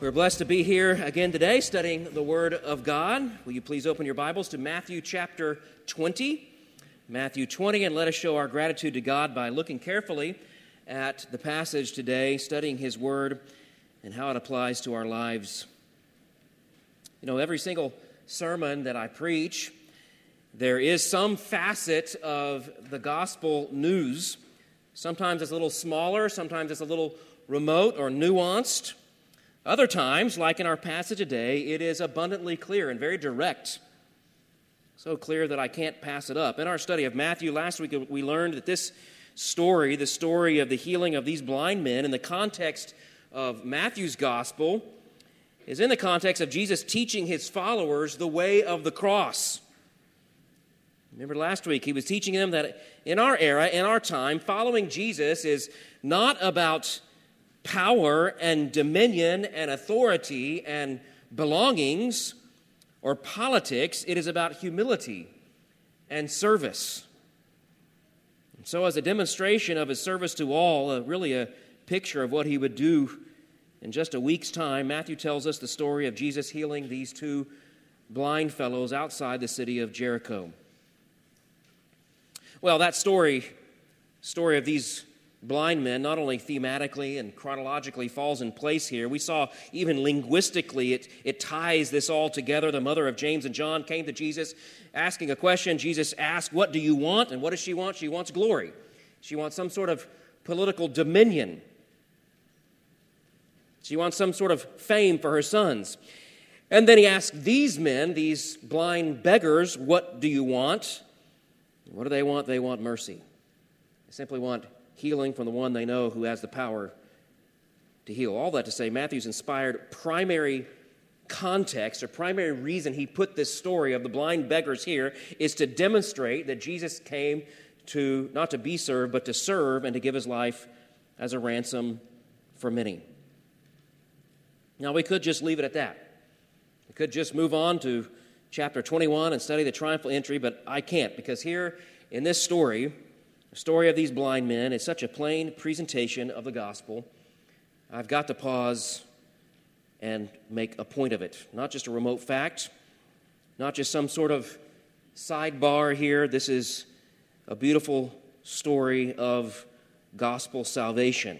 We're blessed to be here again today studying the Word of God. Will you please open your Bibles to Matthew chapter 20? Matthew 20, and let us show our gratitude to God by looking carefully at the passage today, studying His Word and how it applies to our lives. You know, every single sermon that I preach, there is some facet of the gospel news. Sometimes it's a little smaller, sometimes it's a little remote or nuanced. Other times, like in our passage today, it is abundantly clear and very direct. So clear that I can't pass it up. In our study of Matthew last week, we learned that this story, the story of the healing of these blind men, in the context of Matthew's gospel, is in the context of Jesus teaching his followers the way of the cross. Remember last week, he was teaching them that in our era, in our time, following Jesus is not about power and dominion and authority and belongings or politics, it is about humility and service. And so, as a demonstration of his service to all, uh, really a picture of what he would do in just a week's time, Matthew tells us the story of Jesus healing these two blind fellows outside the city of Jericho. Well, that story, story of these blind men, not only thematically and chronologically, falls in place here. We saw even linguistically it, it ties this all together. The mother of James and John came to Jesus asking a question. Jesus asked, What do you want? And what does she want? She wants glory. She wants some sort of political dominion. She wants some sort of fame for her sons. And then he asked these men, these blind beggars, What do you want? What do they want? They want mercy. They simply want healing from the one they know who has the power to heal. All that to say, Matthew's inspired primary context or primary reason he put this story of the blind beggars here is to demonstrate that Jesus came to not to be served, but to serve and to give his life as a ransom for many. Now, we could just leave it at that. We could just move on to chapter 21 and study the triumphal entry, but I can't because here in this story, the story of these blind men is such a plain presentation of the gospel. I've got to pause and make a point of it. Not just a remote fact, not just some sort of sidebar here. This is a beautiful story of gospel salvation.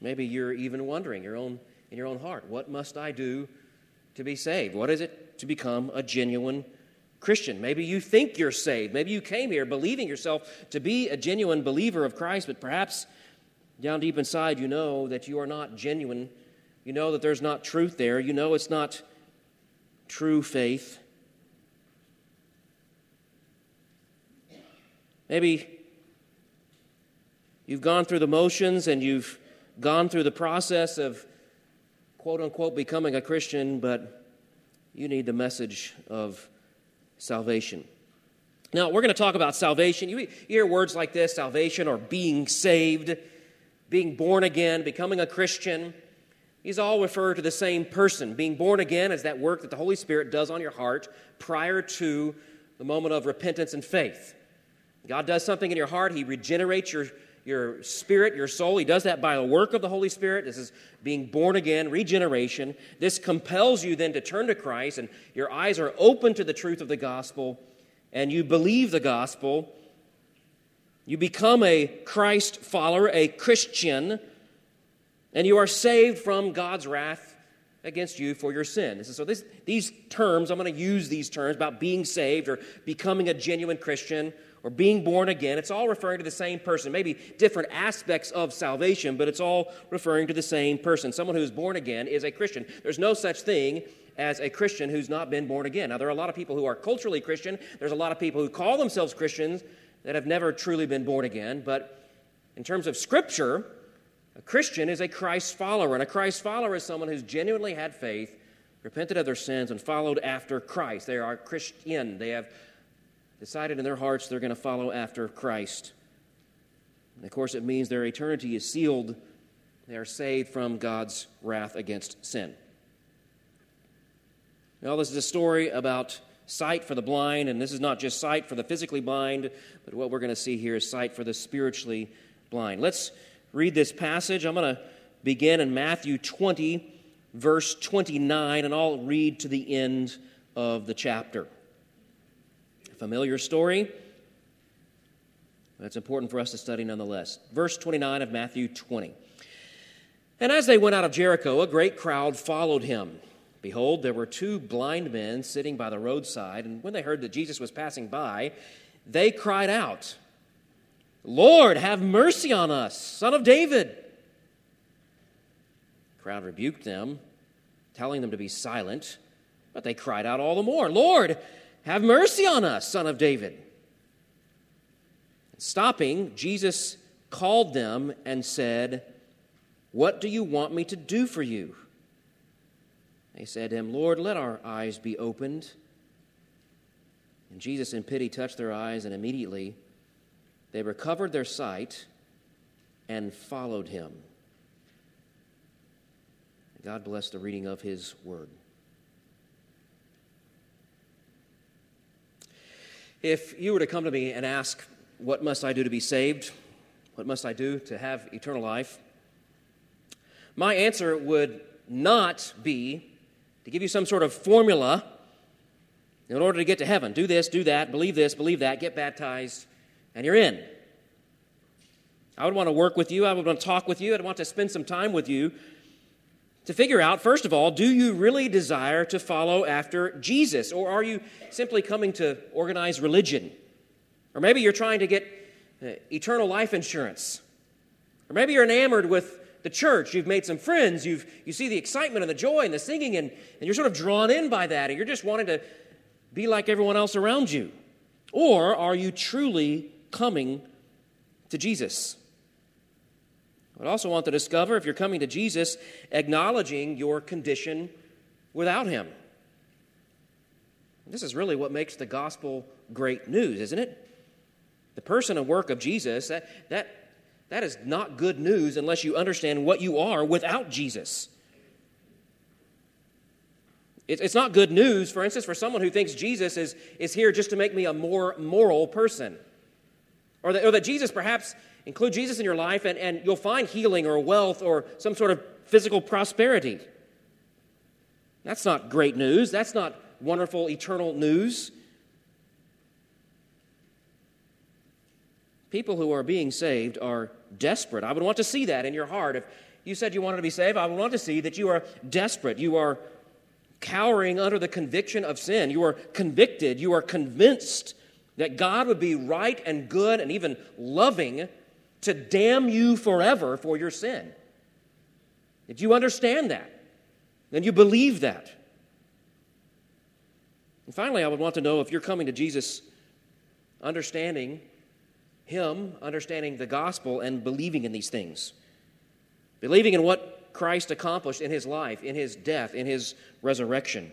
Maybe you're even wondering your own, in your own heart, what must I do to be saved? What is it to become a genuine Christian. Maybe you think you're saved. Maybe you came here believing yourself to be a genuine believer of Christ, but perhaps down deep inside you know that you are not genuine. You know that there's not truth there. You know it's not true faith. Maybe you've gone through the motions and you've gone through the process of quote unquote becoming a Christian, but you need the message of salvation. Now, we're going to talk about salvation. You hear words like this salvation or being saved, being born again, becoming a Christian. These all refer to the same person. Being born again is that work that the Holy Spirit does on your heart prior to the moment of repentance and faith. God does something in your heart, He regenerates your, your spirit, your soul. He does that by the work of the Holy Spirit. This is being born again, regeneration. This compels you then to turn to Christ, and your eyes are open to the truth of the gospel, and you believe the gospel. You become a Christ follower, a Christian, and you are saved from God's wrath against you for your sin. So, this, these terms, I'm going to use these terms about being saved or becoming a genuine Christian or being born again, it's all referring to the same person. Maybe different aspects of salvation, but it's all referring to the same person. Someone who's born again is a Christian. There's no such thing as a Christian who's not been born again. Now, there are a lot of people who are culturally Christian, there's a lot of people who call themselves Christians that have never truly been born again, but in terms of Scripture, a Christian is a Christ follower, and a Christ follower is someone who's genuinely had faith, repented of their sins, and followed after Christ. They are Christian. They have decided in their hearts they're going to follow after Christ. And of course, it means their eternity is sealed. They are saved from God's wrath against sin. Now, this is a story about sight for the blind, and this is not just sight for the physically blind, but what we're going to see here is sight for the spiritually blind. Let's read this passage. I'm going to begin in Matthew 20, verse 29, and I'll read to the end of the chapter. Familiar story, it's important for us to study nonetheless. Verse 29 of Matthew 20. And as they went out of Jericho, a great crowd followed him. Behold, there were two blind men sitting by the roadside, and when they heard that Jesus was passing by, they cried out, Lord, have mercy on us, son of David. The crowd rebuked them, telling them to be silent, but they cried out all the more, Lord, have mercy on us, son of David. Stopping, Jesus called them and said, What do you want me to do for you? They said to him, Lord, let our eyes be opened. And Jesus, in pity, touched their eyes, and immediately they recovered their sight and followed him. God bless the reading of his word. If you were to come to me and ask, What must I do to be saved? What must I do to have eternal life? My answer would not be to give you some sort of formula in order to get to heaven. Do this, do that, believe this, believe that, get baptized, and you're in. I would want to work with you. I would want to talk with you. I'd want to spend some time with you to figure out, first of all, do you really desire to follow after Jesus? Or are you simply coming to organize religion? Or maybe you're trying to get uh, eternal life insurance. Or maybe you're enamored with the church. You've made some friends. You've, you see the excitement and the joy and the singing, and, and you're sort of drawn in by that, and you're just wanting to be like everyone else around you. Or are you truly coming to Jesus? I would also want to discover if you're coming to Jesus, acknowledging your condition without Him. This is really what makes the gospel great news, isn't it? The person and work of Jesus, that, that that is not good news unless you understand what you are without Jesus. It's not good news, for instance, for someone who thinks Jesus is, is here just to make me a more moral person. Or that, or that Jesus, perhaps, include Jesus in your life and, and you'll find healing or wealth or some sort of physical prosperity. That's not great news. That's not wonderful eternal news. People who are being saved are desperate. I would want to see that in your heart. If you said you wanted to be saved, I would want to see that you are desperate. You are cowering under the conviction of sin. You are convicted. You are convinced that God would be right and good and even loving to damn you forever for your sin. If you understand that, then you believe that. And finally, I would want to know if you're coming to Jesus understanding him understanding the gospel and believing in these things. Believing in what Christ accomplished in his life, in his death, in his resurrection.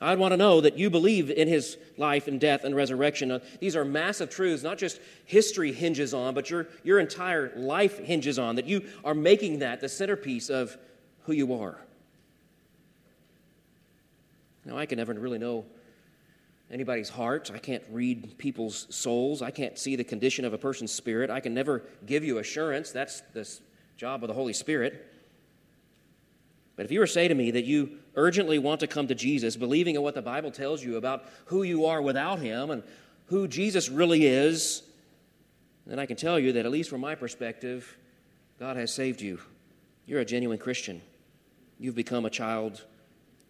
I'd want to know that you believe in his life and death and resurrection. Uh, these are massive truths, not just history hinges on, but your, your entire life hinges on, that you are making that the centerpiece of who you are. Now, I can never really know anybody's heart. I can't read people's souls. I can't see the condition of a person's spirit. I can never give you assurance. That's the job of the Holy Spirit. But if you were to say to me that you urgently want to come to Jesus, believing in what the Bible tells you about who you are without Him and who Jesus really is, then I can tell you that, at least from my perspective, God has saved you. You're a genuine Christian. You've become a child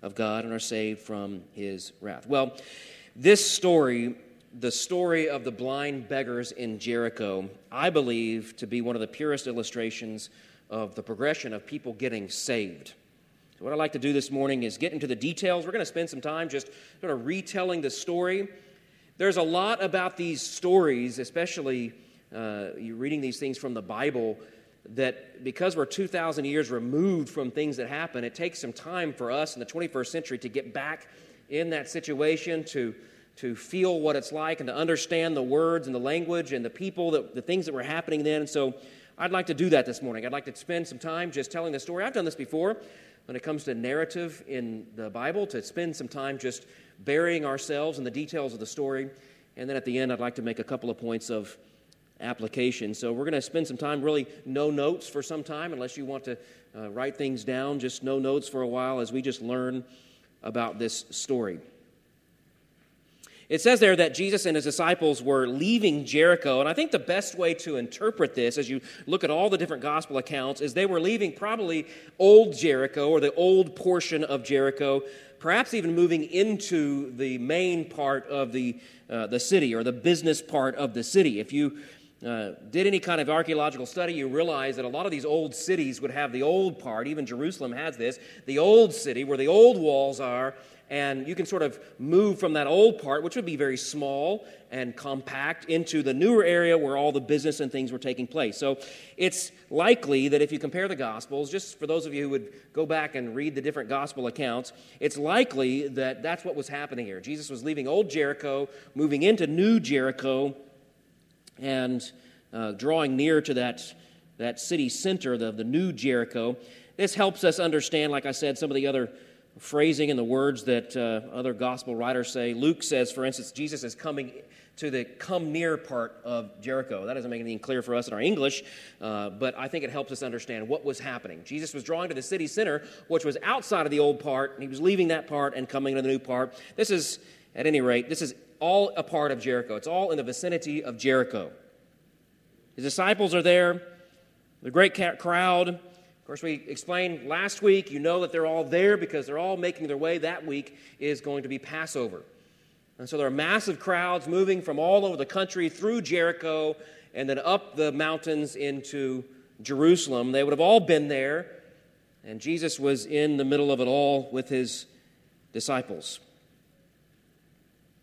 of God and are saved from His wrath. Well, this story, the story of the blind beggars in Jericho, I believe to be one of the purest illustrations of the progression of people getting saved. So, what I'd like to do this morning is get into the details. We're going to spend some time just sort of retelling the story. There's a lot about these stories, especially uh, you reading these things from the Bible, that because we're 2,000 years removed from things that happen, it takes some time for us in the 21st century to get back in that situation, to, to feel what it's like and to understand the words and the language and the people, that, the things that were happening then. And so I'd like to do that this morning. I'd like to spend some time just telling the story. I've done this before when it comes to narrative in the Bible, to spend some time just burying ourselves in the details of the story. And then at the end, I'd like to make a couple of points of application. So we're going to spend some time, really, no notes for some time, unless you want to uh, write things down, just no notes for a while as we just learn about this story. It says there that Jesus and his disciples were leaving Jericho, and I think the best way to interpret this as you look at all the different gospel accounts is they were leaving probably old Jericho or the old portion of Jericho, perhaps even moving into the main part of the, uh, the city or the business part of the city. If you uh, did any kind of archaeological study, you realize that a lot of these old cities would have the old part, even Jerusalem has this, the old city where the old walls are, and you can sort of move from that old part, which would be very small and compact, into the newer area where all the business and things were taking place. So it's likely that if you compare the Gospels, just for those of you who would go back and read the different Gospel accounts, it's likely that that's what was happening here. Jesus was leaving old Jericho, moving into new Jericho, and uh, drawing near to that, that city center of the, the new Jericho. This helps us understand, like I said, some of the other phrasing and the words that uh, other gospel writers say. Luke says, for instance, Jesus is coming to the come near part of Jericho. That doesn't make anything clear for us in our English, uh, but I think it helps us understand what was happening. Jesus was drawing to the city center, which was outside of the old part, and he was leaving that part and coming to the new part. This is, at any rate, this is all a part of Jericho. It's all in the vicinity of Jericho. His disciples are there, the great crowd course, we explained last week, you know that they're all there because they're all making their way. That week is going to be Passover. And so there are massive crowds moving from all over the country through Jericho and then up the mountains into Jerusalem. They would have all been there, and Jesus was in the middle of it all with his disciples.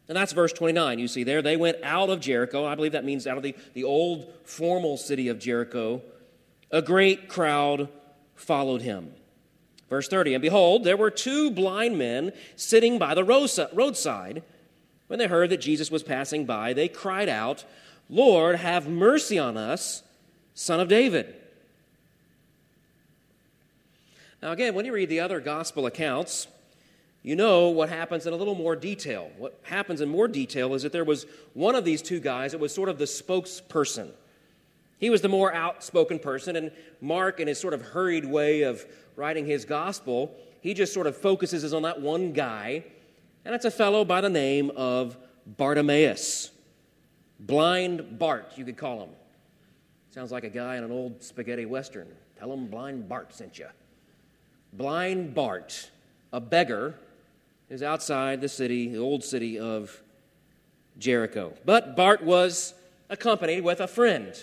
And that's verse 29. You see there, they went out of Jericho. I believe that means out of the, the old formal city of Jericho. A great crowd followed him. Verse 30 And behold, there were two blind men sitting by the roadside. When they heard that Jesus was passing by, they cried out, Lord, have mercy on us, son of David. Now, again, when you read the other gospel accounts, you know what happens in a little more detail. What happens in more detail is that there was one of these two guys that was sort of the spokesperson. He was the more outspoken person, and Mark, in his sort of hurried way of writing his gospel, he just sort of focuses on that one guy, and it's a fellow by the name of Bartimaeus. Blind Bart, you could call him. Sounds like a guy in an old spaghetti western. Tell him Blind Bart sent you. Blind Bart, a beggar, is outside the city, the old city of Jericho. But Bart was accompanied with a friend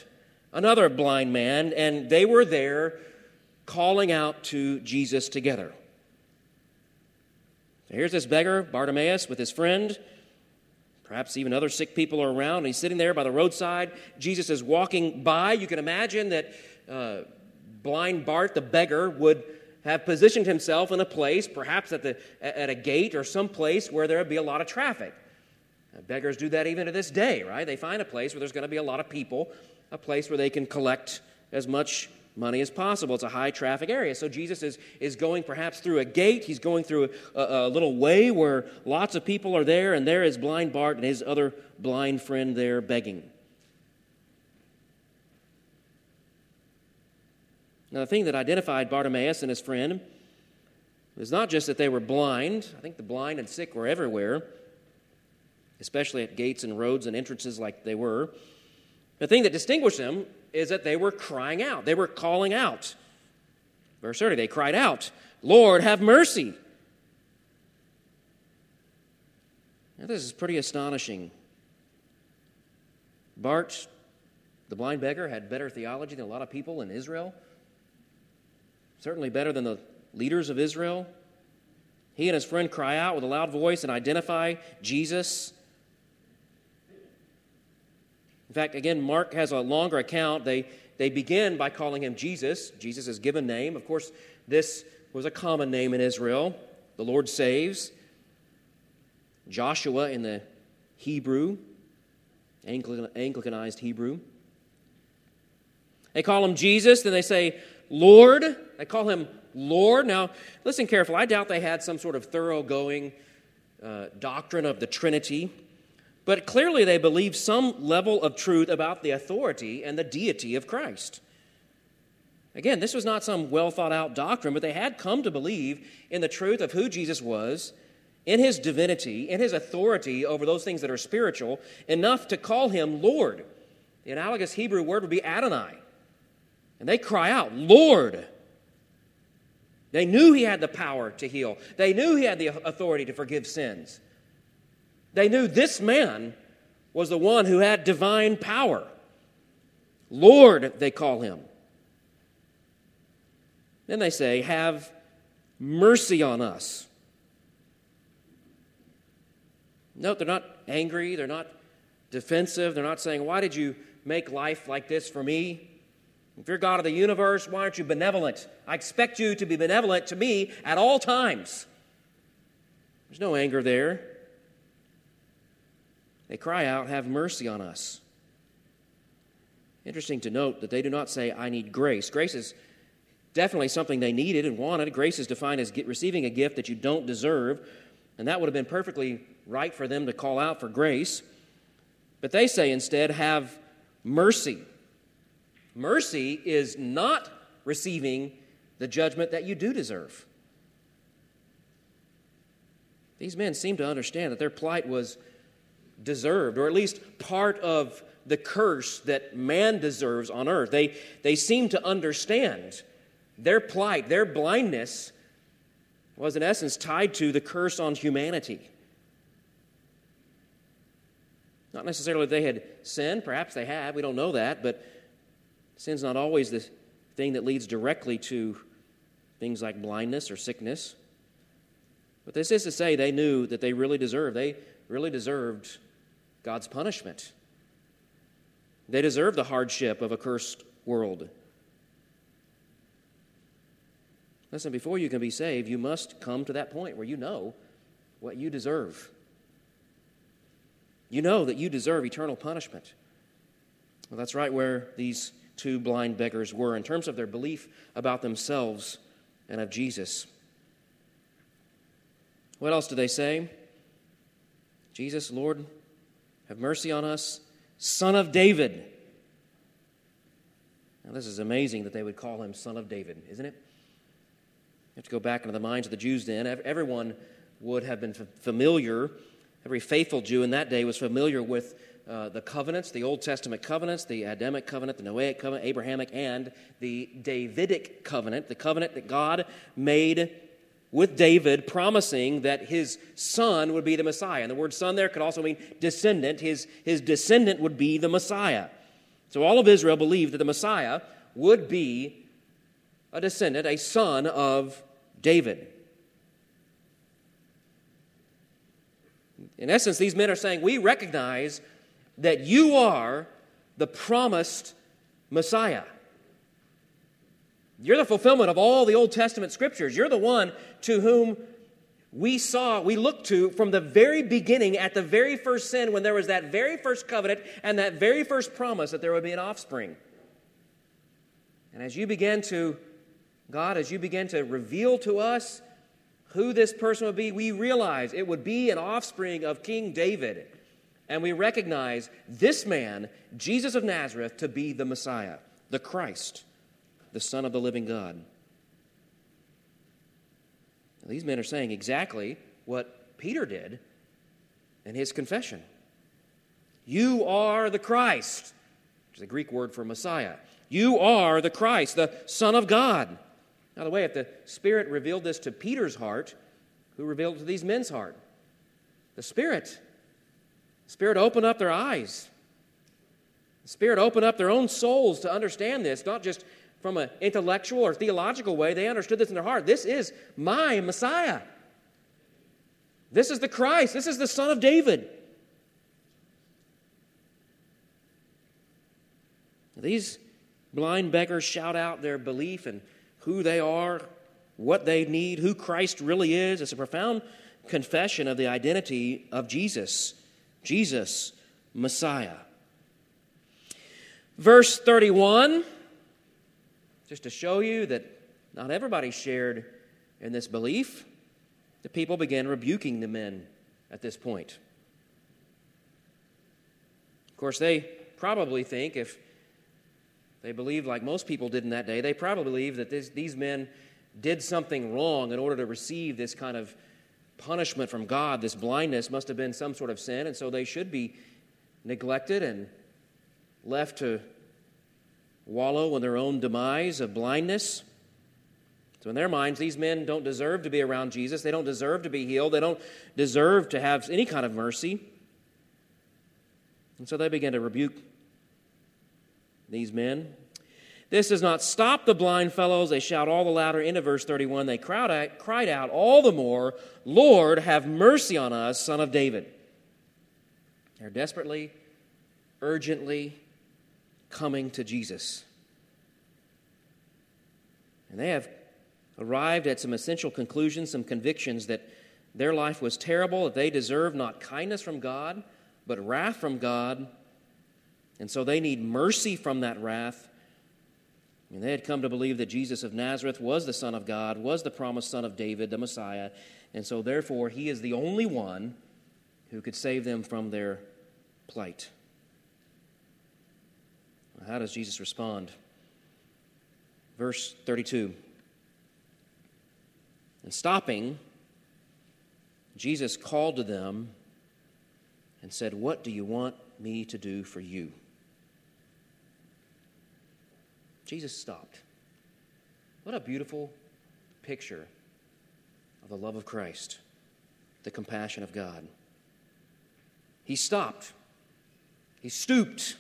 another blind man, and they were there calling out to Jesus together. Here's this beggar, Bartimaeus, with his friend. Perhaps even other sick people are around. He's sitting there by the roadside. Jesus is walking by. You can imagine that uh, blind Bart, the beggar, would have positioned himself in a place, perhaps at, the, at a gate or some place where there would be a lot of traffic. beggars do that even to this day, right? They find a place where there's going to be a lot of people a place where they can collect as much money as possible. It's a high traffic area. So Jesus is, is going perhaps through a gate. He's going through a, a, little way where lots of people are there, and there is blind Bart and his other blind friend there begging. Now, the thing that identified Bartimaeus and his friend was not just that they were blind, I think the blind and sick were everywhere, especially at gates and roads and entrances like they were. The thing that distinguished them is that they were crying out, they were calling out. Verse 30, they cried out, Lord, have mercy. Now, this is pretty astonishing. Bart, the blind beggar, had better theology than a lot of people in Israel, certainly better than the leaders of Israel. He and his friend cry out with a loud voice and identify Jesus in fact, again, Mark has a longer account. They, they begin by calling him Jesus, Jesus' is given name. Of course, this was a common name in Israel. The Lord saves. Joshua in the Hebrew, Anglicanized Hebrew. They call him Jesus, then they say, Lord. They call him Lord. Now, listen carefully. I doubt they had some sort of thoroughgoing uh, doctrine of the Trinity. But clearly, they believed some level of truth about the authority and the deity of Christ. Again, this was not some well thought out doctrine, but they had come to believe in the truth of who Jesus was, in his divinity, in his authority over those things that are spiritual, enough to call him Lord. The analogous Hebrew word would be Adonai. And they cry out, Lord. They knew he had the power to heal, they knew he had the authority to forgive sins. They knew this man was the one who had divine power. Lord, they call him. Then they say, Have mercy on us. No, they're not angry, they're not defensive, they're not saying, Why did you make life like this for me? If you're God of the universe, why aren't you benevolent? I expect you to be benevolent to me at all times. There's no anger there. They cry out, Have mercy on us. Interesting to note that they do not say, I need grace. Grace is definitely something they needed and wanted. Grace is defined as receiving a gift that you don't deserve, and that would have been perfectly right for them to call out for grace. But they say instead, Have mercy. Mercy is not receiving the judgment that you do deserve. These men seem to understand that their plight was deserved, or at least part of the curse that man deserves on earth. They, they seem to understand their plight, their blindness was in essence tied to the curse on humanity. Not necessarily that they had sinned, perhaps they had, we don't know that, but sin's not always the thing that leads directly to things like blindness or sickness. But this is to say they knew that they really deserved, they really deserved God's punishment. They deserve the hardship of a cursed world. Listen, before you can be saved, you must come to that point where you know what you deserve. You know that you deserve eternal punishment. Well, that's right where these two blind beggars were in terms of their belief about themselves and of Jesus. What else do they say? Jesus, Lord, have mercy on us, Son of David. Now, this is amazing that they would call him Son of David, isn't it? You have to go back into the minds of the Jews then. Everyone would have been familiar, every faithful Jew in that day was familiar with uh, the covenants, the Old Testament covenants, the Adamic covenant, the Noahic covenant, Abrahamic, and the Davidic covenant, the covenant that God made with David, promising that his son would be the Messiah. And the word son there could also mean descendant. His, his descendant would be the Messiah. So all of Israel believed that the Messiah would be a descendant, a son of David. In essence, these men are saying, We recognize that you are the promised Messiah. You're the fulfillment of all the Old Testament scriptures. You're the one to whom we saw, we looked to from the very beginning at the very first sin when there was that very first covenant and that very first promise that there would be an offspring. And as you began to, God, as you began to reveal to us who this person would be, we realized it would be an offspring of King David. And we recognize this man, Jesus of Nazareth, to be the Messiah, the Christ the Son of the living God. Now, these men are saying exactly what Peter did in his confession. You are the Christ, which is a Greek word for Messiah. You are the Christ, the Son of God. By the way, if the Spirit revealed this to Peter's heart, who revealed it to these men's heart? The Spirit. The Spirit opened up their eyes. The Spirit opened up their own souls to understand this, not just from an intellectual or theological way, they understood this in their heart. This is my Messiah. This is the Christ. This is the Son of David. These blind beggars shout out their belief in who they are, what they need, who Christ really is. It's a profound confession of the identity of Jesus. Jesus, Messiah. Verse 31 just to show you that not everybody shared in this belief, the people began rebuking the men at this point. Of course, they probably think, if they believed like most people did in that day, they probably believed that this, these men did something wrong in order to receive this kind of punishment from God. This blindness must have been some sort of sin, and so they should be neglected and left to wallow in their own demise of blindness. So, in their minds, these men don't deserve to be around Jesus. They don't deserve to be healed. They don't deserve to have any kind of mercy. And so they begin to rebuke these men. This does not stop the blind fellows. They shout all the louder into verse 31. They cried out, cried out all the more, Lord, have mercy on us, son of David. They're desperately, urgently coming to Jesus. And they have arrived at some essential conclusions, some convictions that their life was terrible, that they deserve not kindness from God, but wrath from God. And so they need mercy from that wrath. And they had come to believe that Jesus of Nazareth was the Son of God, was the promised Son of David, the Messiah. And so, therefore, he is the only one who could save them from their plight. How does Jesus respond? Verse 32. And stopping, Jesus called to them and said, What do you want me to do for you? Jesus stopped. What a beautiful picture of the love of Christ, the compassion of God. He stopped, he stooped.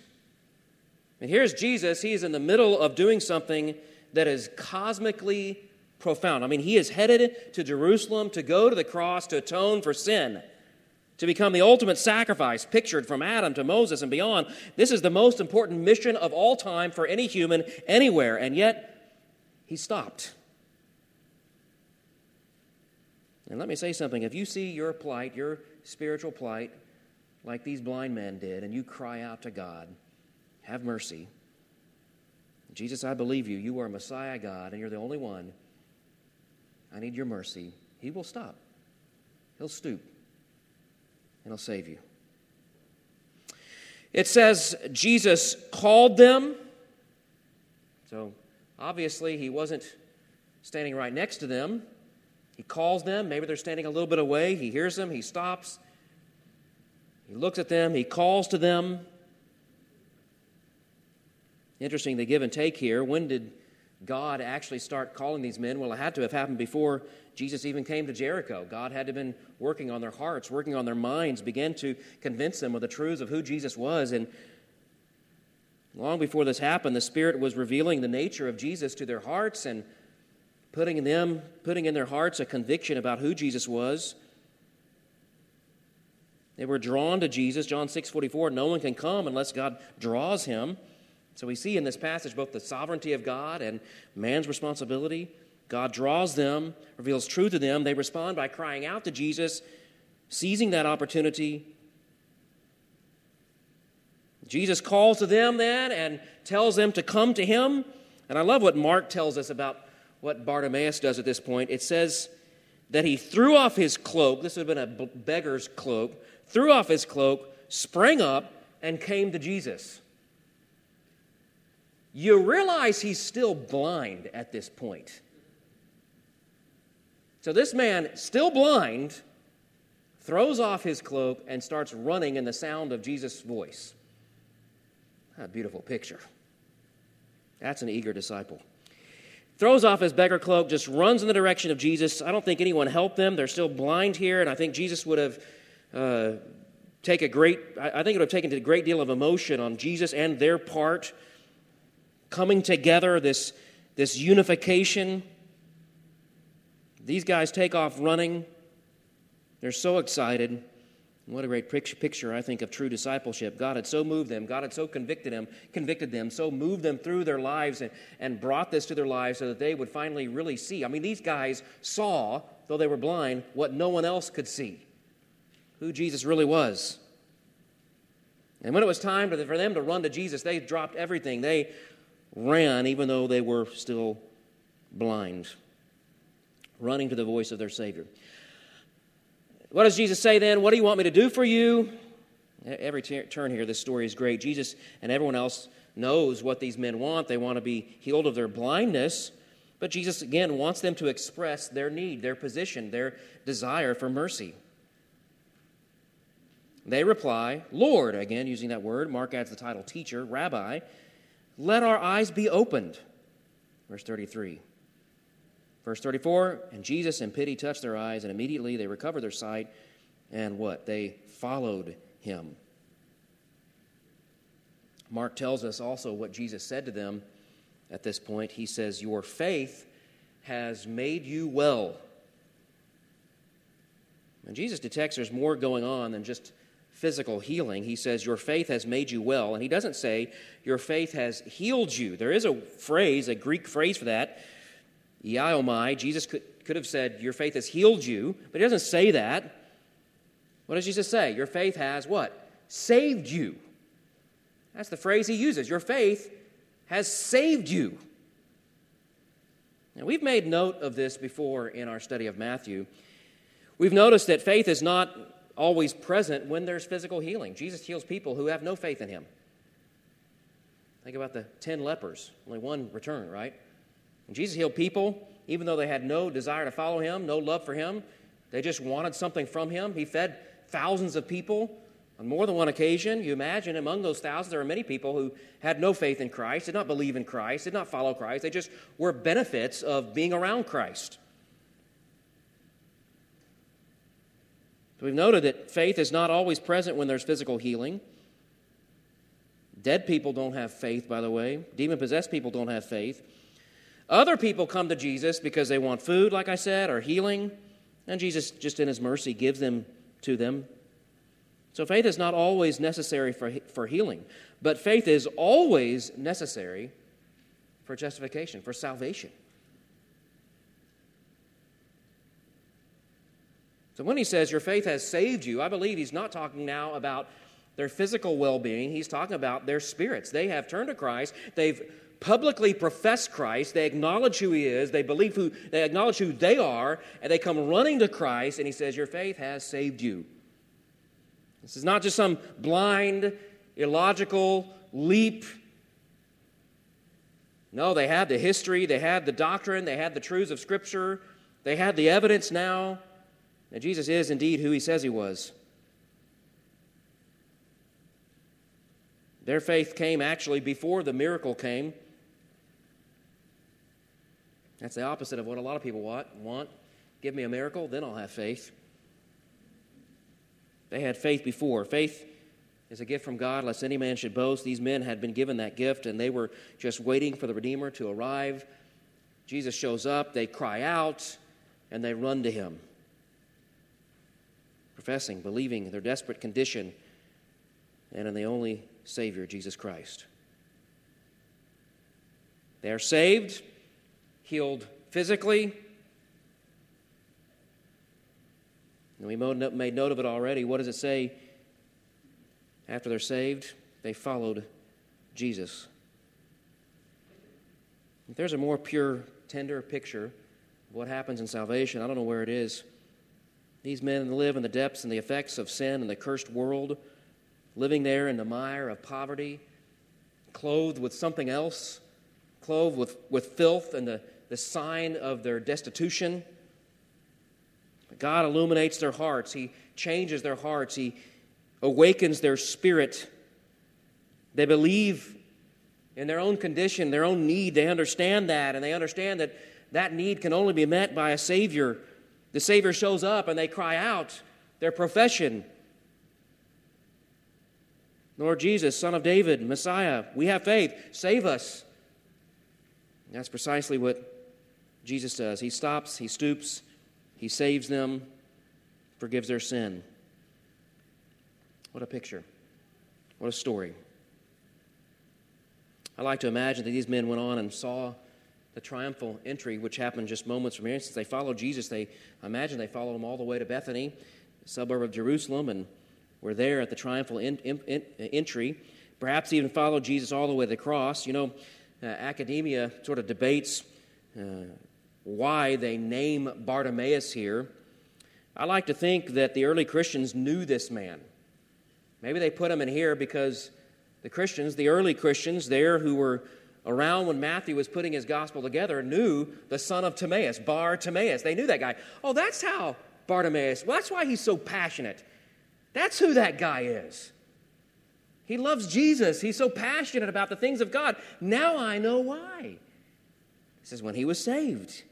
And here's Jesus. He is in the middle of doing something that is cosmically profound. I mean, he is headed to Jerusalem to go to the cross to atone for sin, to become the ultimate sacrifice pictured from Adam to Moses and beyond. This is the most important mission of all time for any human anywhere, and yet he stopped. And let me say something if you see your plight, your spiritual plight, like these blind men did, and you cry out to God, have mercy. Jesus, I believe you. You are Messiah God, and you're the only one. I need your mercy. He will stop. He'll stoop, and he'll save you. It says Jesus called them. So obviously, he wasn't standing right next to them. He calls them. Maybe they're standing a little bit away. He hears them. He stops. He looks at them. He calls to them. Interesting, the give and take here. When did God actually start calling these men? Well, it had to have happened before Jesus even came to Jericho. God had to have been working on their hearts, working on their minds, began to convince them of the truths of who Jesus was. And long before this happened, the Spirit was revealing the nature of Jesus to their hearts and putting in them, putting in their hearts a conviction about who Jesus was. They were drawn to Jesus. John 6 44, no one can come unless God draws him. So we see in this passage both the sovereignty of God and man's responsibility. God draws them, reveals truth to them. They respond by crying out to Jesus, seizing that opportunity. Jesus calls to them then and tells them to come to him. And I love what Mark tells us about what Bartimaeus does at this point. It says that he threw off his cloak, this would have been a beggar's cloak, threw off his cloak, sprang up, and came to Jesus you realize he's still blind at this point. So this man, still blind, throws off his cloak and starts running in the sound of Jesus' voice. a beautiful picture. That's an eager disciple. Throws off his beggar cloak, just runs in the direction of Jesus. I don't think anyone helped them. They're still blind here, and I think Jesus would have uh, take a great. I think it would have taken a great deal of emotion on Jesus and their part coming together, this, this unification. These guys take off running. They're so excited. What a great picture, I think, of true discipleship. God had so moved them, God had so convicted them, convicted them, so moved them through their lives and, and brought this to their lives so that they would finally really see. I mean, these guys saw, though they were blind, what no one else could see who Jesus really was. And when it was time for them to run to Jesus, they dropped everything. They ran even though they were still blind, running to the voice of their Savior. What does Jesus say then? What do you want me to do for you? Every t- turn here, this story is great. Jesus and everyone else knows what these men want. They want to be healed of their blindness. But Jesus, again, wants them to express their need, their position, their desire for mercy. They reply, Lord, again, using that word. Mark adds the title teacher, rabbi, let our eyes be opened. Verse 33. Verse 34 And Jesus in pity touched their eyes, and immediately they recovered their sight. And what? They followed him. Mark tells us also what Jesus said to them at this point. He says, Your faith has made you well. And Jesus detects there's more going on than just physical healing. He says, Your faith has made you well. And he doesn't say, Your faith has healed you. There is a phrase, a Greek phrase for that, iaiomai. Jesus could, could have said, Your faith has healed you, but he doesn't say that. What does Jesus say? Your faith has what? Saved you. That's the phrase he uses. Your faith has saved you. Now, we've made note of this before in our study of Matthew. We've noticed that faith is not always present when there's physical healing. Jesus heals people who have no faith in him. Think about the 10 lepers, only one returned, right? And Jesus healed people even though they had no desire to follow him, no love for him. They just wanted something from him. He fed thousands of people on more than one occasion. You imagine among those thousands, there are many people who had no faith in Christ, did not believe in Christ, did not follow Christ. They just were benefits of being around Christ. We've noted that faith is not always present when there's physical healing. Dead people don't have faith, by the way. Demon possessed people don't have faith. Other people come to Jesus because they want food, like I said, or healing, and Jesus, just in his mercy, gives them to them. So faith is not always necessary for, for healing, but faith is always necessary for justification, for salvation. So when he says your faith has saved you, I believe he's not talking now about their physical well being. He's talking about their spirits. They have turned to Christ. They've publicly professed Christ. They acknowledge who he is. They believe who, they acknowledge who they are, and they come running to Christ, and he says, Your faith has saved you. This is not just some blind, illogical leap. No, they had the history, they had the doctrine, they had the truths of Scripture, they had the evidence now that Jesus is indeed who he says he was. Their faith came actually before the miracle came. That's the opposite of what a lot of people want. want. Give me a miracle, then I'll have faith. They had faith before. Faith is a gift from God, lest any man should boast. These men had been given that gift, and they were just waiting for the Redeemer to arrive. Jesus shows up, they cry out, and they run to him, professing, believing their desperate condition, and in the only Savior, Jesus Christ. They are saved, healed physically, And we made note of it already. What does it say after they're saved? They followed Jesus. If there's a more pure, tender picture of what happens in salvation, I don't know where it is. These men live in the depths and the effects of sin and the cursed world, living there in the mire of poverty, clothed with something else, clothed with, with filth and the, the sign of their destitution. God illuminates their hearts, He changes their hearts, He awakens their spirit. They believe in their own condition, their own need. They understand that, and they understand that that need can only be met by a Savior. The Savior shows up, and they cry out their profession Lord Jesus, Son of David, Messiah, we have faith, save us. And that's precisely what Jesus does. He stops, he stoops, he saves them, forgives their sin. What a picture. What a story. I like to imagine that these men went on and saw the triumphal entry, which happened just moments from here. Since they followed Jesus, they I imagine they followed him all the way to Bethany, suburb of Jerusalem, and were there at the triumphal in, in, in, entry. Perhaps even followed Jesus all the way to the cross. You know, uh, academia sort of debates uh, why they name Bartimaeus here. I like to think that the early Christians knew this man. Maybe they put him in here because the Christians, the early Christians there who were around when Matthew was putting his gospel together, knew the son of Timaeus, Bar Timaeus. They knew that guy. Oh, that's how Bartimaeus, well, that's why he's so passionate. That's who that guy is. He loves Jesus. He's so passionate about the things of God. Now I know why. This is when he was saved.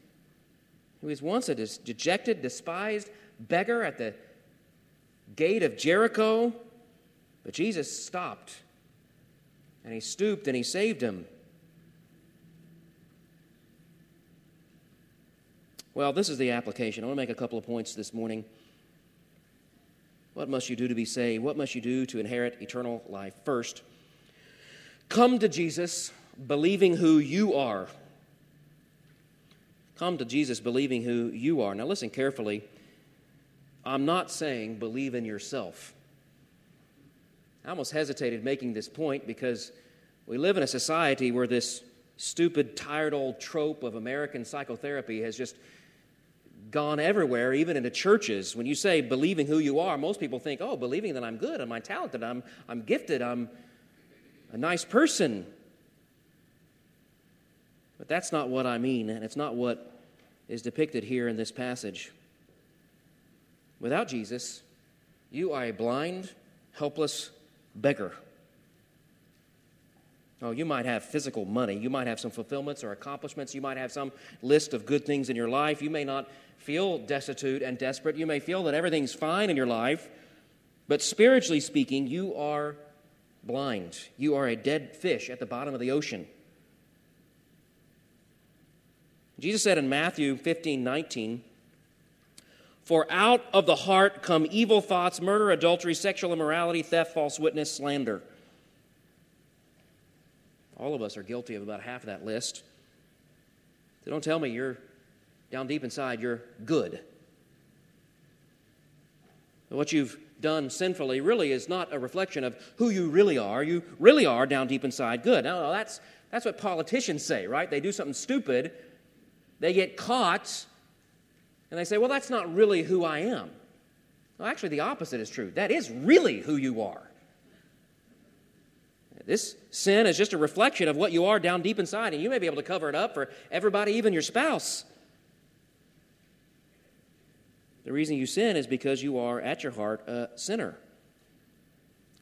He was once a dejected, despised beggar at the gate of Jericho, but Jesus stopped and he stooped and he saved him. Well, this is the application. I want to make a couple of points this morning. What must you do to be saved? What must you do to inherit eternal life? First, come to Jesus believing who you are. Come to Jesus believing who you are. Now, listen carefully. I'm not saying believe in yourself. I almost hesitated making this point because we live in a society where this stupid, tired old trope of American psychotherapy has just gone everywhere, even into churches. When you say believing who you are, most people think, oh, believing that I'm good, I'm talented, I'm, I'm gifted, I'm a nice person. But that's not what I mean, and it's not what is depicted here in this passage. Without Jesus, you are a blind, helpless beggar. Oh, you might have physical money. You might have some fulfillments or accomplishments. You might have some list of good things in your life. You may not feel destitute and desperate. You may feel that everything's fine in your life. But spiritually speaking, you are blind. You are a dead fish at the bottom of the ocean. Jesus said in Matthew 15 19, For out of the heart come evil thoughts, murder, adultery, sexual immorality, theft, false witness, slander. All of us are guilty of about half of that list. So don't tell me you're down deep inside, you're good. What you've done sinfully really is not a reflection of who you really are. You really are down deep inside good. Now, that's, that's what politicians say, right? They do something stupid, they get caught, and they say, well, that's not really who I am. Well, actually, the opposite is true. That is really who you are. This sin is just a reflection of what you are down deep inside, and you may be able to cover it up for everybody, even your spouse. The reason you sin is because you are at your heart a sinner.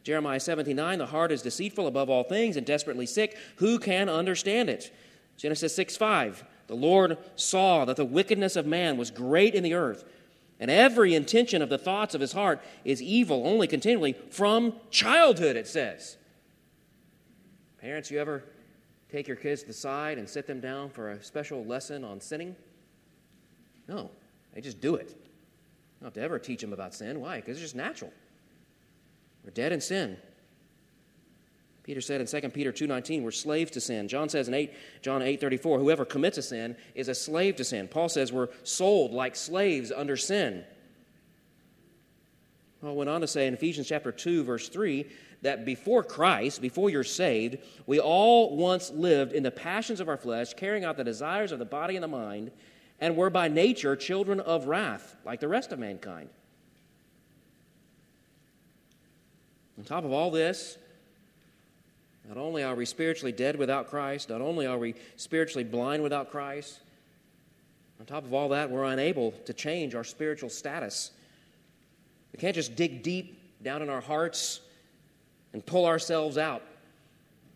Jeremiah 79 the heart is deceitful above all things and desperately sick. Who can understand it? Genesis 6 5 the Lord saw that the wickedness of man was great in the earth, and every intention of the thoughts of his heart is evil only continually from childhood, it says. Parents, you ever take your kids to the side and sit them down for a special lesson on sinning? No, they just do it. Don't have to ever teach them about sin. Why? Because it's just natural. We're dead in sin. Peter said in 2 Peter 2:19, we're slaves to sin. John says in 8, John 8:34, whoever commits a sin is a slave to sin. Paul says we're sold like slaves under sin. Paul went on to say in Ephesians chapter 2, verse 3, that before Christ, before you're saved, we all once lived in the passions of our flesh, carrying out the desires of the body and the mind, and were by nature children of wrath, like the rest of mankind. On top of all this, not only are we spiritually dead without Christ, not only are we spiritually blind without Christ, on top of all that, we're unable to change our spiritual status. We can't just dig deep down in our hearts and pull ourselves out.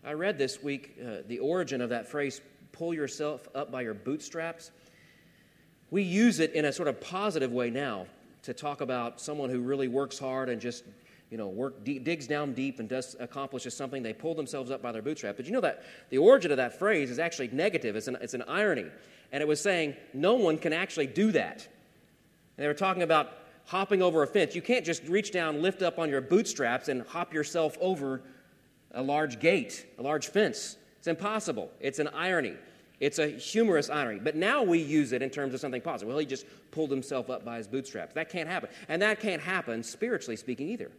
I read this week uh, the origin of that phrase, pull yourself up by your bootstraps. We use it in a sort of positive way now to talk about someone who really works hard and just you know, work digs down deep and does accomplishes something. They pull themselves up by their bootstrap. But you know that the origin of that phrase is actually negative. It's an, it's an irony, and it was saying no one can actually do that. And they were talking about hopping over a fence. You can't just reach down, lift up on your bootstraps, and hop yourself over a large gate, a large fence. It's impossible. It's an irony. It's a humorous irony. But now we use it in terms of something positive. Well, he just pulled himself up by his bootstraps. That can't happen. And that can't happen, spiritually speaking, either.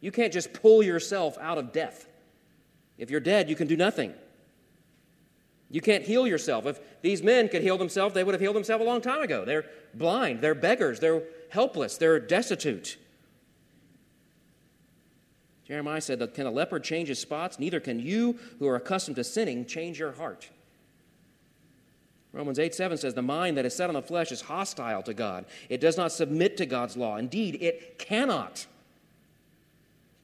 You can't just pull yourself out of death. If you're dead, you can do nothing. You can't heal yourself. If these men could heal themselves, they would have healed themselves a long time ago. They're blind, they're beggars, they're helpless, they're destitute. Jeremiah said, Can a leopard change his spots? Neither can you, who are accustomed to sinning, change your heart. Romans 8 7 says, The mind that is set on the flesh is hostile to God. It does not submit to God's law. Indeed, it cannot.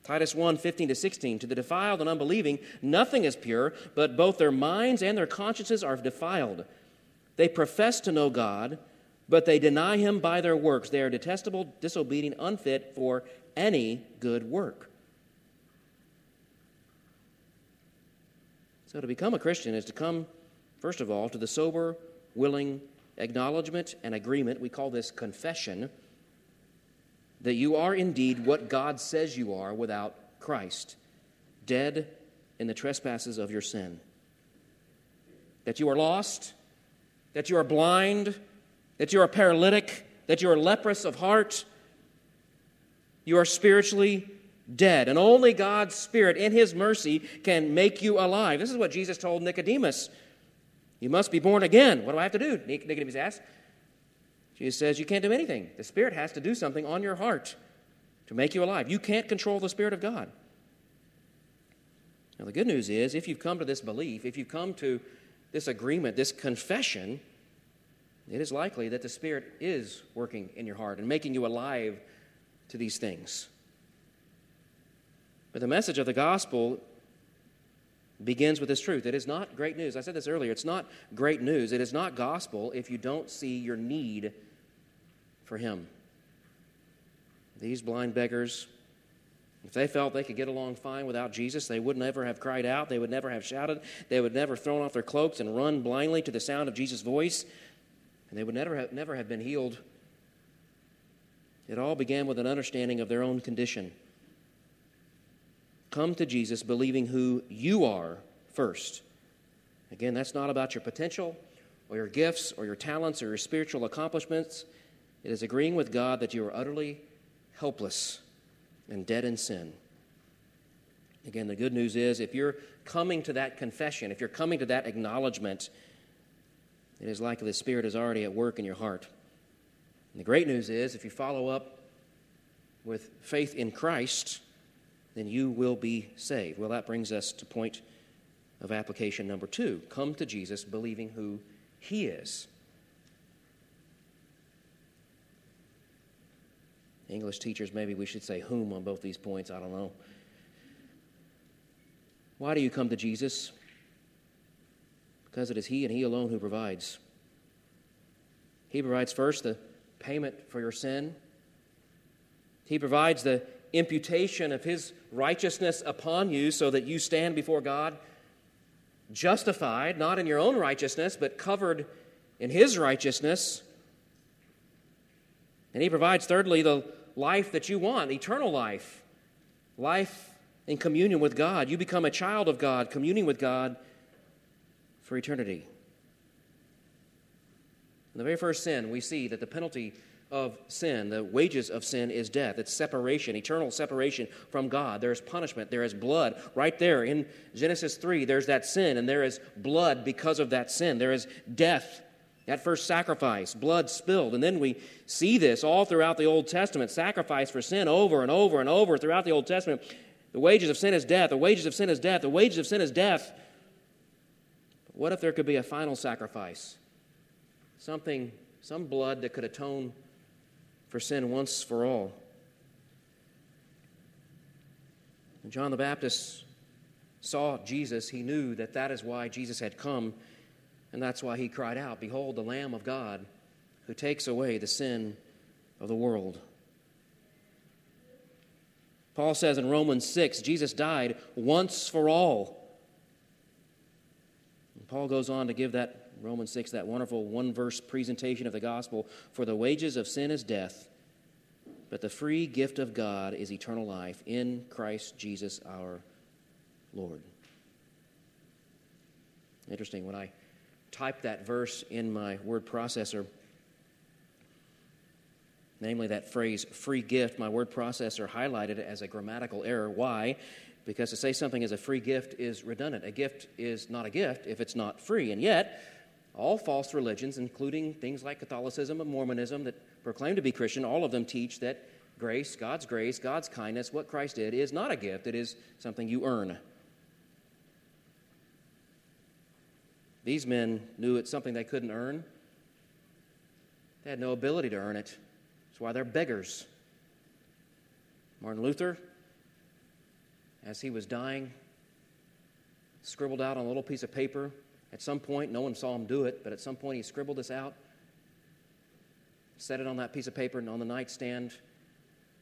Titus 1 15 to 16. To the defiled and unbelieving, nothing is pure, but both their minds and their consciences are defiled. They profess to know God, but they deny him by their works. They are detestable, disobedient, unfit for any good work. So, to become a Christian is to come First of all, to the sober, willing acknowledgement and agreement, we call this confession, that you are indeed what God says you are without Christ, dead in the trespasses of your sin. That you are lost, that you are blind, that you are paralytic, that you are leprous of heart. You are spiritually dead, and only God's Spirit, in His mercy, can make you alive. This is what Jesus told Nicodemus you must be born again. What do I have to do? Nicodemus asked. Jesus says, You can't do anything. The Spirit has to do something on your heart to make you alive. You can't control the Spirit of God. Now, the good news is, if you've come to this belief, if you've come to this agreement, this confession, it is likely that the Spirit is working in your heart and making you alive to these things. But the message of the gospel begins with this truth. It is not great news. I said this earlier. It's not great news. It is not gospel if you don't see your need for Him. These blind beggars, if they felt they could get along fine without Jesus, they would never have cried out. They would never have shouted. They would never thrown off their cloaks and run blindly to the sound of Jesus' voice. And they would never have, never have been healed. It all began with an understanding of their own condition. Come to Jesus believing who you are first. Again, that's not about your potential or your gifts or your talents or your spiritual accomplishments. It is agreeing with God that you are utterly helpless and dead in sin. Again, the good news is if you're coming to that confession, if you're coming to that acknowledgement, it is likely the Spirit is already at work in your heart. And the great news is if you follow up with faith in Christ, then you will be saved. Well, that brings us to point of application number two come to Jesus believing who he is. English teachers, maybe we should say whom on both these points. I don't know. Why do you come to Jesus? Because it is He and He alone who provides. He provides first the payment for your sin, He provides the imputation of his righteousness upon you so that you stand before God justified, not in your own righteousness, but covered in his righteousness. And he provides, thirdly, the life that you want eternal life, life in communion with God. You become a child of God, communing with God for eternity. In the very first sin, we see that the penalty of sin. The wages of sin is death. It's separation, eternal separation from God. There's punishment. There is blood. Right there in Genesis 3, there's that sin, and there is blood because of that sin. There is death. That first sacrifice, blood spilled. And then we see this all throughout the Old Testament sacrifice for sin over and over and over throughout the Old Testament. The wages of sin is death. The wages of sin is death. The wages of sin is death. But what if there could be a final sacrifice? Something, some blood that could atone for sin once for all. John the Baptist saw Jesus, he knew that that is why Jesus had come, and that's why he cried out, Behold, the Lamb of God who takes away the sin of the world. Paul says in Romans 6, Jesus died once for all. And Paul goes on to give that Romans 6, that wonderful one verse presentation of the gospel For the wages of sin is death, but the free gift of God is eternal life in Christ Jesus our Lord. Interesting, when I typed that verse in my word processor, namely that phrase free gift, my word processor highlighted it as a grammatical error. Why? Because to say something is a free gift is redundant. A gift is not a gift if it's not free. And yet, all false religions, including things like Catholicism and Mormonism that proclaim to be Christian, all of them teach that grace, God's grace, God's kindness, what Christ did, is not a gift, it is something you earn. These men knew it's something they couldn't earn. They had no ability to earn it. That's why they're beggars. Martin Luther, as he was dying, scribbled out on a little piece of paper. At some point, no one saw him do it, but at some point he scribbled this out, set it on that piece of paper and on the nightstand.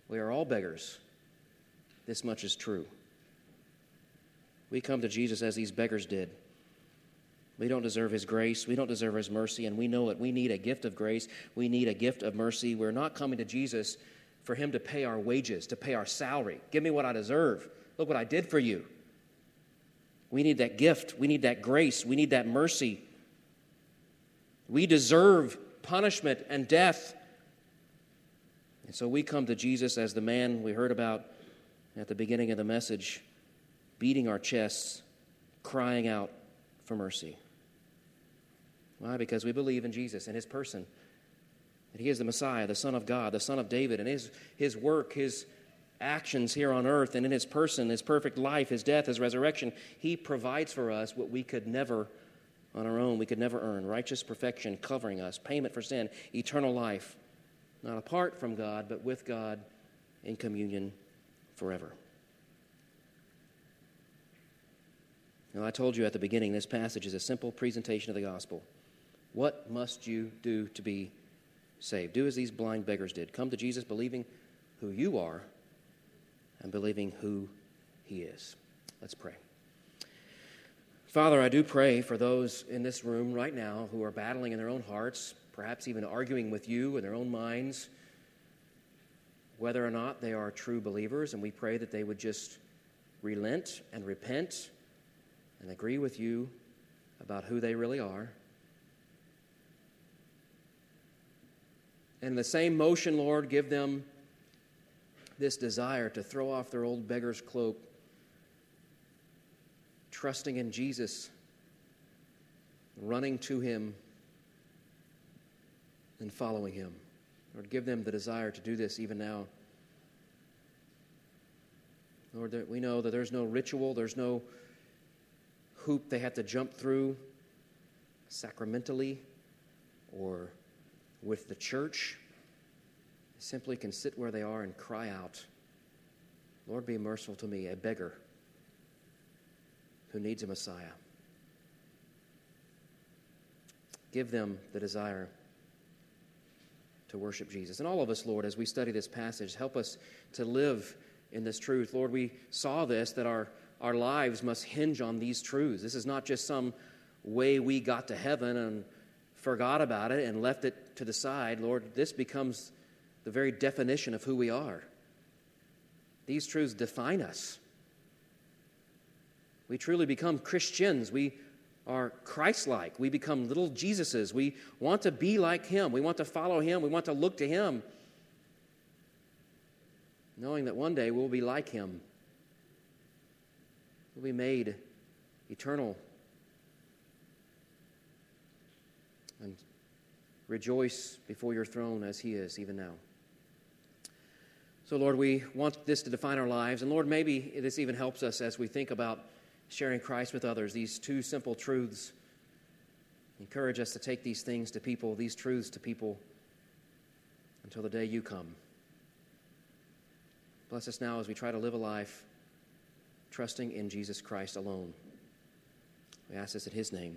We are all beggars. This much is true. We come to Jesus as these beggars did. We don't deserve His grace. We don't deserve His mercy, and we know it. We need a gift of grace. We need a gift of mercy. We're not coming to Jesus for Him to pay our wages, to pay our salary. Give me what I deserve. Look what I did for you. We need that gift. We need that grace. We need that mercy. We deserve punishment and death. And so we come to Jesus as the man we heard about at the beginning of the message, beating our chests, crying out for mercy. Why? Because we believe in Jesus and his person. That he is the Messiah, the Son of God, the Son of David, and his, his work, his actions here on earth, and in his person, his perfect life, his death, his resurrection, he provides for us what we could never on our own, we could never earn righteous perfection covering us, payment for sin, eternal life, not apart from God, but with God in communion forever. Now, I told you at the beginning, this passage is a simple presentation of the gospel. What must you do to be saved? Do as these blind beggars did. Come to Jesus believing who you are and believing who he is. Let's pray. Father, I do pray for those in this room right now who are battling in their own hearts, perhaps even arguing with you in their own minds, whether or not they are true believers, and we pray that they would just relent and repent and agree with you about who they really are. And the same motion, Lord, give them this desire to throw off their old beggar's cloak, trusting in Jesus, running to Him, and following Him. Lord, give them the desire to do this even now. Lord, we know that there's no ritual, there's no hoop they have to jump through sacramentally or with the church simply can sit where they are and cry out, Lord, be merciful to me, a beggar who needs a Messiah. Give them the desire to worship Jesus. And all of us, Lord, as we study this passage, help us to live in this truth. Lord, we saw this that our, our lives must hinge on these truths. This is not just some way we got to heaven and forgot about it and left it to the side, Lord, this becomes the very definition of who we are. These truths define us. We truly become Christians. We are Christ like. We become little Jesuses. We want to be like Him. We want to follow Him. We want to look to Him, knowing that one day we'll be like Him. We'll be made eternal and rejoice before your throne as he is even now. So, Lord, we want this to define our lives. And, Lord, maybe this even helps us as we think about sharing Christ with others, these two simple truths. Encourage us to take these things to people, these truths to people, until the day you come. Bless us now as we try to live a life trusting in Jesus Christ alone. We ask this in His name.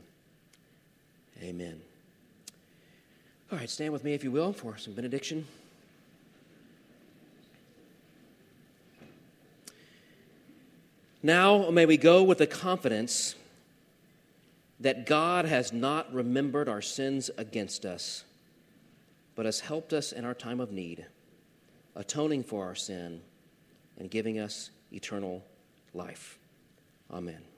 Amen. All right, stand with me, if you will, for some benediction. Now may we go with the confidence that God has not remembered our sins against us, but has helped us in our time of need, atoning for our sin and giving us eternal life. Amen.